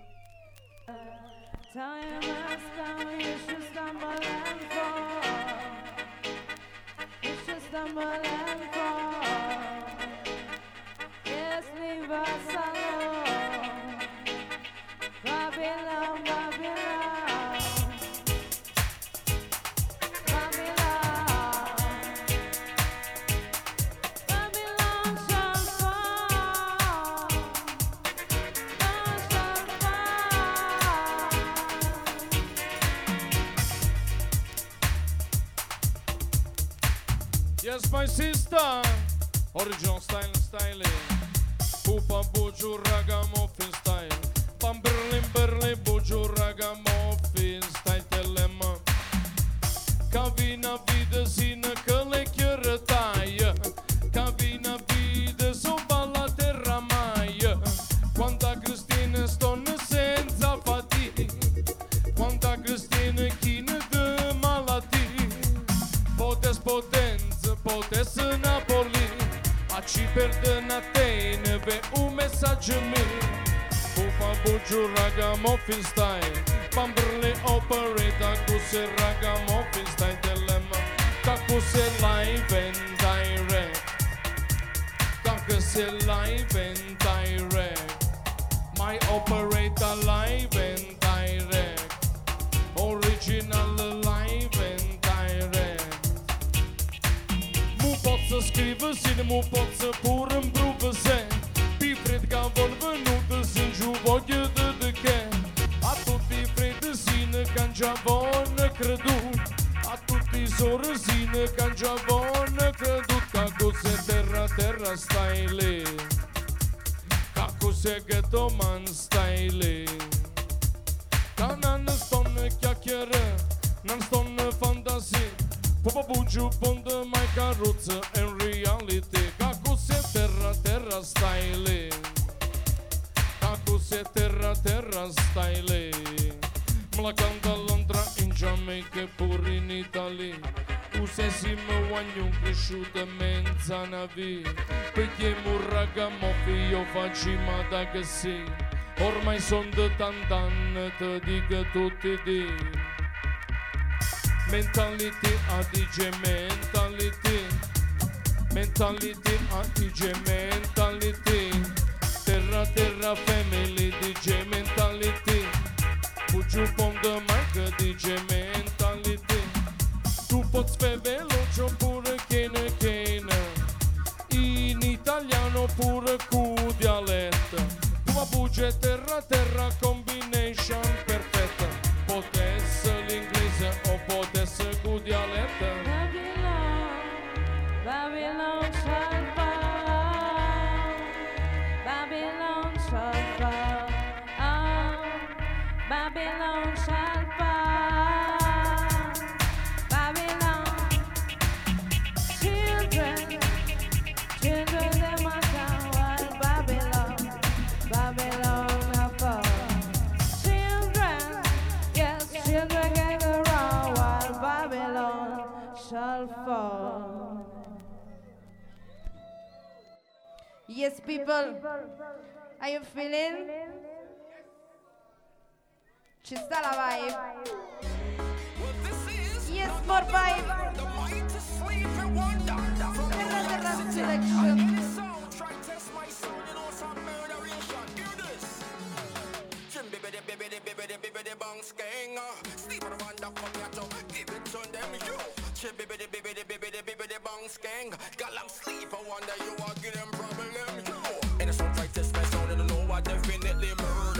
[SPEAKER 3] has come, stumble and fall. You
[SPEAKER 4] my sister. Original style styling. Pupa, buju, ragamuffin. legacy Ormai son de tandan, te dică tutti di. Mentality ADG, mentality. Mentality ADG, mentality. Terra, terra, family, DJ, mentality. Put you on the mic, DJ, mentality. Tu poți
[SPEAKER 3] pe velo, ce-o pură, chină, people, are you feeling? Sta la vibe? Yes, more vibe.
[SPEAKER 13] On the give them problem, Definitely murder.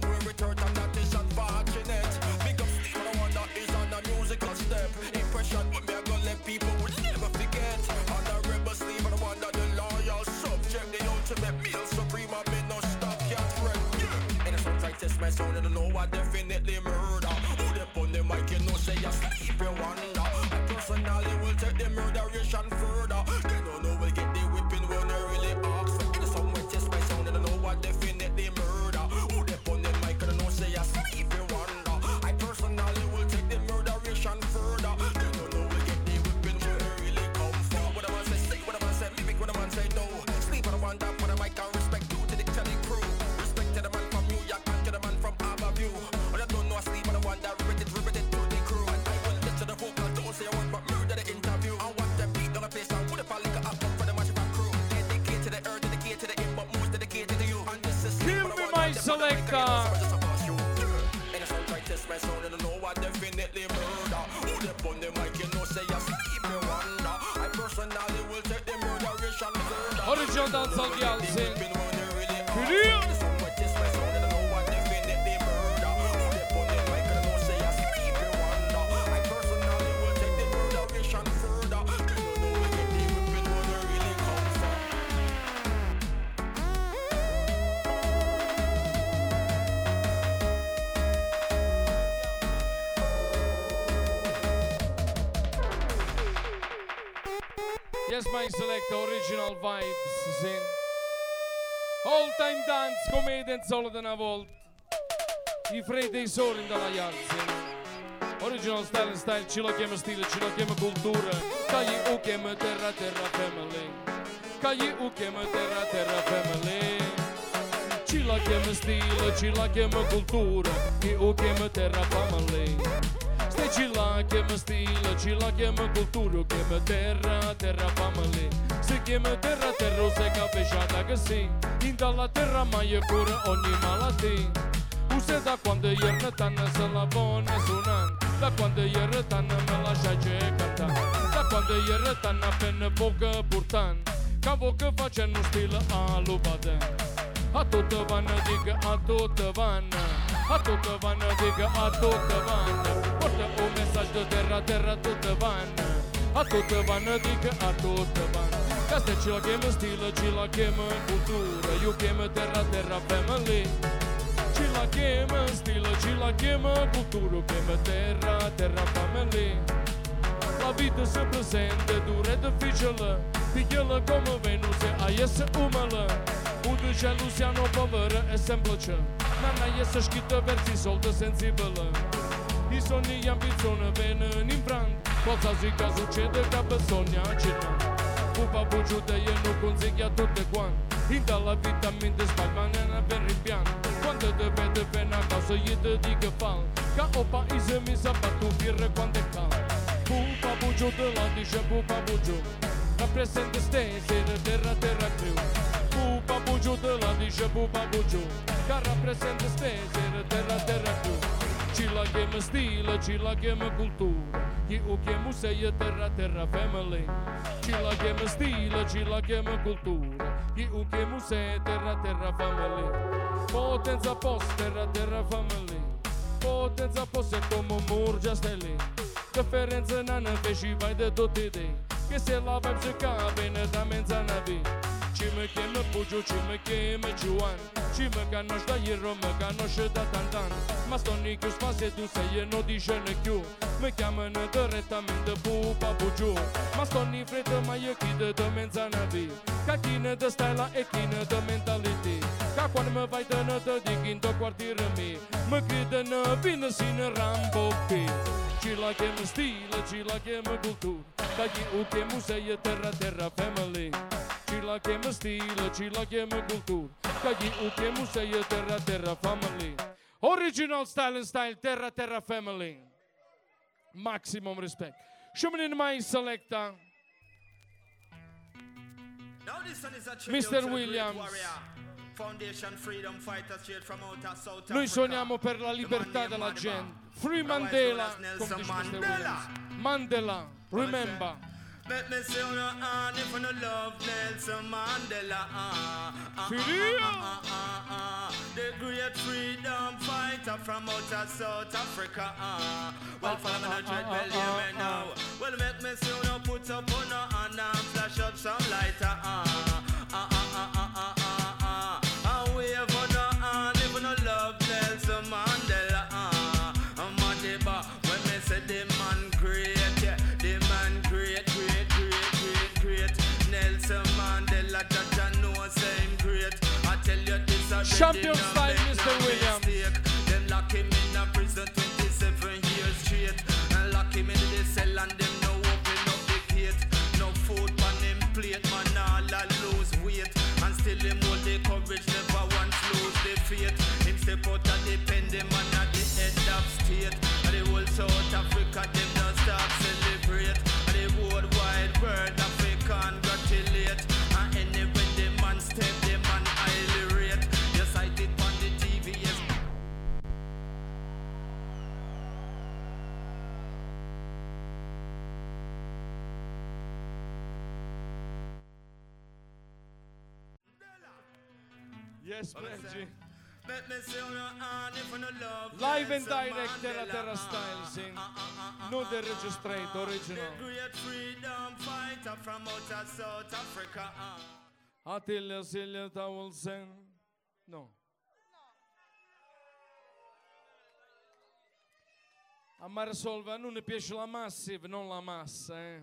[SPEAKER 13] the murderation further. Come
[SPEAKER 4] den solo da una volta. I freddi e i soli dalla Yalzi. Original style style, ci chiama stile, ci la chiama cultura. Cagli u chiama terra terra family. Cagli u chiama terra terra family. Ci chiama stile, ci la chiama cultura. Chi terra family. Чила кема стиля, чила кема културу, кема терра, терра памали. Се кема терра, терра, усека пешата гъси. Индала терра, мая кура, они малати. Усе да кванда ерна тана са лавона сунан. Да кванда ерна тана мала шаче канта. Да кванда ерна тана пена бога буртан. Ca vocă face nu stilă alu baden A totă vană, digă a totă vană Atută vană, dică atută vană Portă un mesaj de terra, terra, tută vană Atută vană, dică atută vană Ca să ce o chemă stilă, ce la chemă în cultură. Eu chemă terra, family. Ce la chemă în stilă, la chemă în cultură. Chemă terra, family. La vită se plăsende, dure de ficelă Figelă, comă, venuse, aie se umălă Un cielo siano povero e semplice, non a essere scritto versi soldi sensibile. I sogni e ambizioni vengono in frant, qualsiasi cosa succede che bisogna accettare. Pupa bugiuta e consiglia tutte quante In dalla vita mente sbaglia non avere in piano Quando te vede bene a casa io ti dico fall Ca o paese mi sa battu birre quando è caldo Pupa te la dice stasera terra terra crew Pupa babuju de la ni pupa babuju care reprezintă spezeră de terra, terracu Ci la game stilă, ci la game cultură. E o game se e terra terra family Ci la game stilă, ci la game cultură. E o game se e terra terra family Potența post terra terra family Potența post se cum murgea stele Diferență n-ană și vai de tot idei. Que se lá vai ficar bem na dimensão na vida Qime ke me pugju, qime ke me quan Qime ka në shda jiro, me ka në shëta tan tan. Mas të një kjo s'pas e du se je në dishe në kjo Me kja me në të reta me ndë bu pa pugju Mas të një fretë ma jë kide dhe me në bi Ka kine dhe stela e kine dhe mentaliti. Ka kuan me vajtë në të dikin të kvartirë mi. Më krite në vinë si në rambo pi. Qila kemë stile, qila kemë kultur. Ka ki u kemë se je terra terra family. la che mi stile, cila che mi cultura, cagli u che sei terra terra family. Original style and style, terra terra family. Maximum respect. Shumanin mai selecta. Mr. Williams. Noi suoniamo per la libertà della gente. Free Mandela.
[SPEAKER 6] Mandela.
[SPEAKER 4] Mandela. Remember.
[SPEAKER 6] Let me see on your hand if no love Nelson Mandela. Ah, ah, ah, ah, ah, ah. The great freedom fighter from out of South Africa. Ah. Well, follow me no dread, well, hear me now. Well, make me see you put up on hand and flash up some lighter. Ah,
[SPEAKER 4] Champion
[SPEAKER 6] Yes,
[SPEAKER 4] Reggie
[SPEAKER 6] Let me see on your hand if no love
[SPEAKER 4] Live and direct Terra Terra style, sì ah, ah, ah, Non del registrato, original
[SPEAKER 6] The great freedom fighter from out of South Africa. ah.
[SPEAKER 4] Attilio Silja Towelsen No A Marisolva non ne piace la massive, non la massa, eh.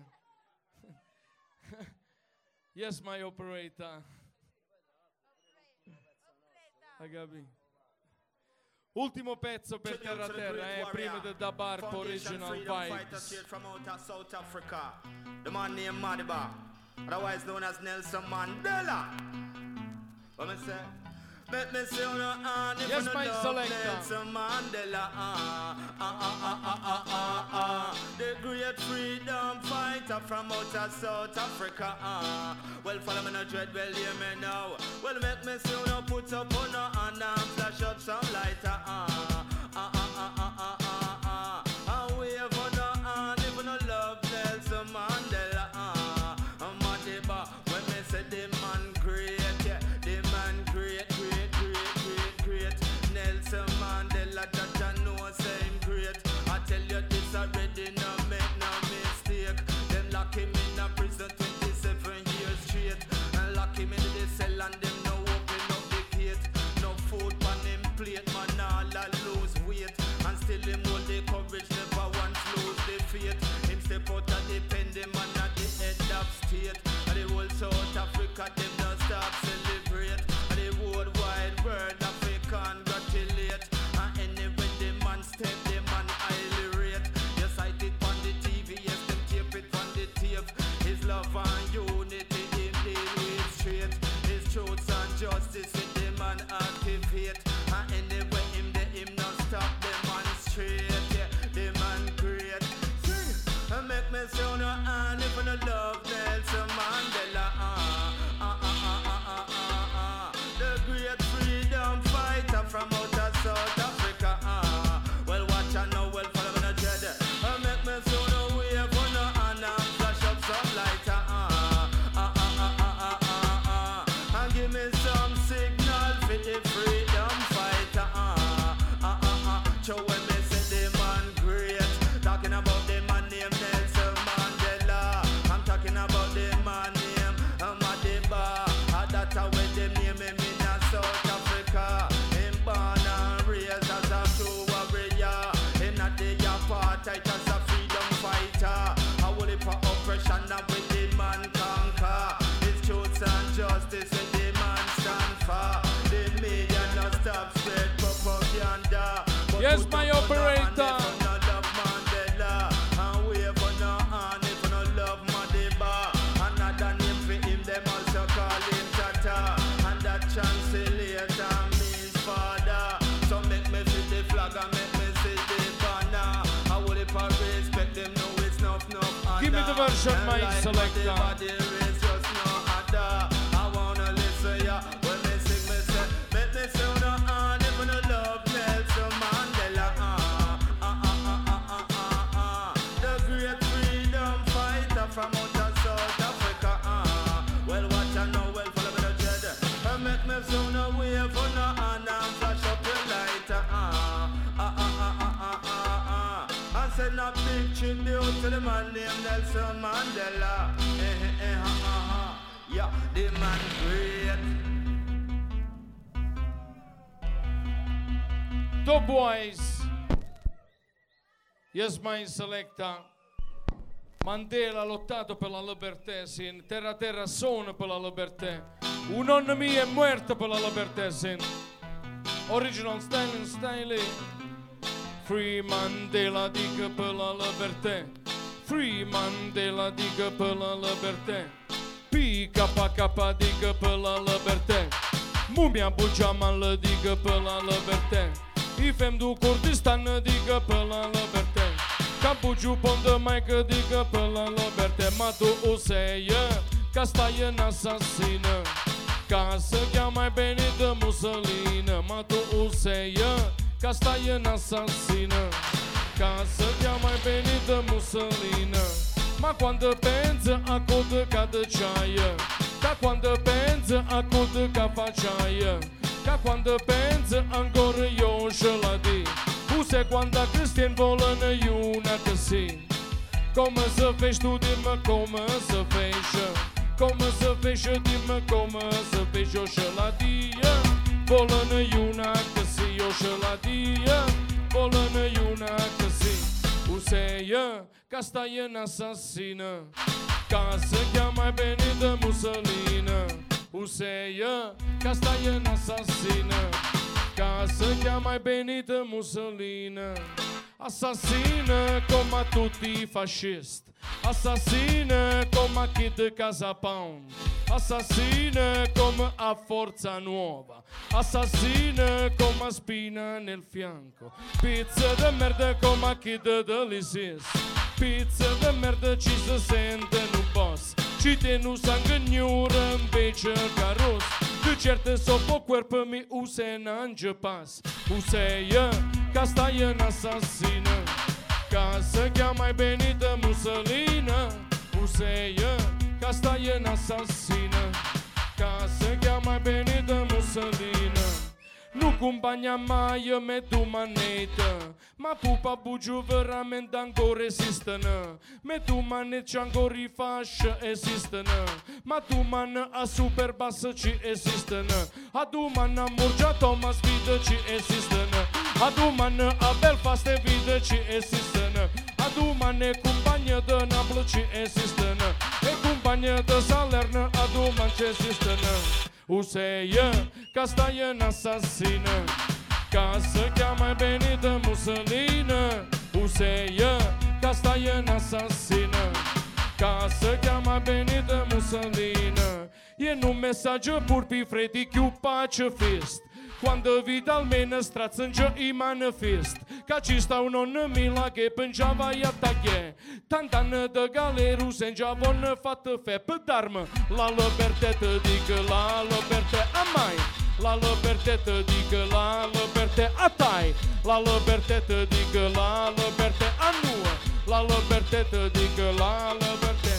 [SPEAKER 4] yes, my operator. Hai capito? Ultimo pezzo per Terra Terra, eh, prima del Da
[SPEAKER 6] Foundation
[SPEAKER 4] Original Vibes.
[SPEAKER 6] The man named Madiba, otherwise known as Nelson Mandela. What me say? Let me see on your hand if
[SPEAKER 4] Yes,
[SPEAKER 6] you no
[SPEAKER 4] my
[SPEAKER 6] love. Nelson Mandela. Ah, ah, ah, ah, ah, ah, ah, ah. The great freedom fighter from out of South Africa. Ah. Well, follow me no dread, well, hear me now. Well, make me see you put up on your hand and flash up some lighter. Ah, ah, ah, oppression and with the man conquer. It's truth and justice and the man stand for. The media not stop spread propaganda.
[SPEAKER 4] Yes, my
[SPEAKER 6] up on the hand
[SPEAKER 4] operator. Version, my selector.
[SPEAKER 6] A big tribute to the man named Nelson Mandela. Eh, eh, eh, ha, ha, ha. Yeah, the man great.
[SPEAKER 4] Top Boys. Yes, my selecta. Mandela ha lottato per la libertà, sin. Terra terra sono per la libertà. Un nonno mio è morto per la libertà, sin. Original Styling Style. Free Mandela, adică pe la Liberté. Free Mandela, adică pe la Liberté. Pi, capa, capa, adică pe la Liberté. Mumia, bugeaman, adică pe la Liberté. Ifem du Kurdistan, adică pe la Liberté. Campuciu, pondă, mai adică pe la Liberté. Matu, useie, ca stai în asasină. Ca să cheamă mai bine de musolină. Matu, useie, ca stai în asasină Ca să chiar mai de Mussolini Ma quando pensa a coda ca de ceaia Ca quando pensa a coda ca facciaia Ca quando pensa ancora io ce la di Puse quando Cristian volă iuna că si. Come să feși tu dimă, come să feși Come să feși dimă, come să feși o și la dia Volă iuna că geladia Bolă-ne iuna O Useia, castanha assassina. Casa que é a mais benida Mussolina. Useia, castanha assassina. Casa que é a mais benida Mussolina. Assassina como a tutti fascista. Assassina como a que de casa pão Assassina come a Forza Nuova. Assassina come a spina nel fianco. Pizza de merda come a di dell'ISIS Pizza de merda ci si sente nu boss. Ci te nu sanguignura invece carros De certe so po cuerpo mi use n'ange pas Useia ca stai în asasină Ca să chiar mai benită Mussolini Useia ca stai în asasină Ca să chiar mai benită Mussolini Nu compagna mai me tu maneta Ma pupa bugiu veramente ancora esistono Me tu manne c'è ancora i fascia esistono Ma tu man a super basso ci esistono A tu man a Murgia Thomas vita ci esistono A tu man a Belfast e vita ci esistono A tu man e compagna de Napoli ci esistono Banhada salerna, a do Manchester O Ceia, Castanhana assassina të que a mais ka sta O Ceia, Castanhana assassina Caça que a mais benita Mussolina E no mensagem për pifre de que o pátio fez Quando vida almena strațângio i manifest Ca ci sta uno nămi la ghe pângeava ia taghe de galeru se îngeavonă fată fe Pădarmă la libertetă dică la liberte amai. La libertetă dică la liberte atai. La libertetă dică la liberte anuă La libertetă dică la liberte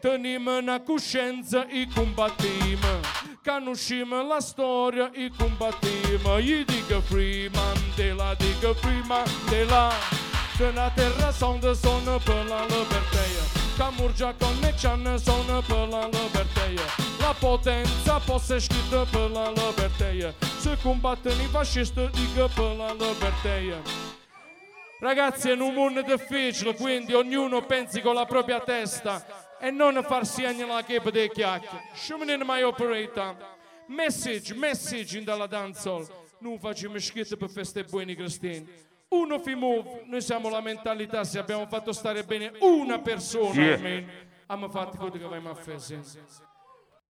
[SPEAKER 4] Tănimă na cușență i combatimă conosciamo la storia e combattiamo. Io dico free Mandela, dico free Mandela, se la terra sonda sono per la libertà. Camurgia connexion sono per la libertà. La potenza possa scritta per la libertà. Se combattono i fascisti dico per la libertà. Ragazzi, è un mondo difficile, quindi ognuno pensi con la propria testa e non farsi la chepa dei chiacchiere. Shumin in my operator. Message, message in dalla dancehall. Non facciamo schifo per feste buone cristiane. Uno fi move, noi siamo la mentalità, se abbiamo fatto stare bene una persona
[SPEAKER 14] Yeah.
[SPEAKER 4] almeno, abbiamo fatto quello che abbiamo fatto. sì.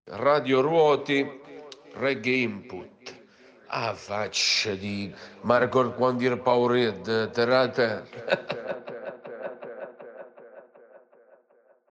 [SPEAKER 14] Radio Ruoti, Reggae Input. Ah, faccia di Marco quando era Pauret, terate.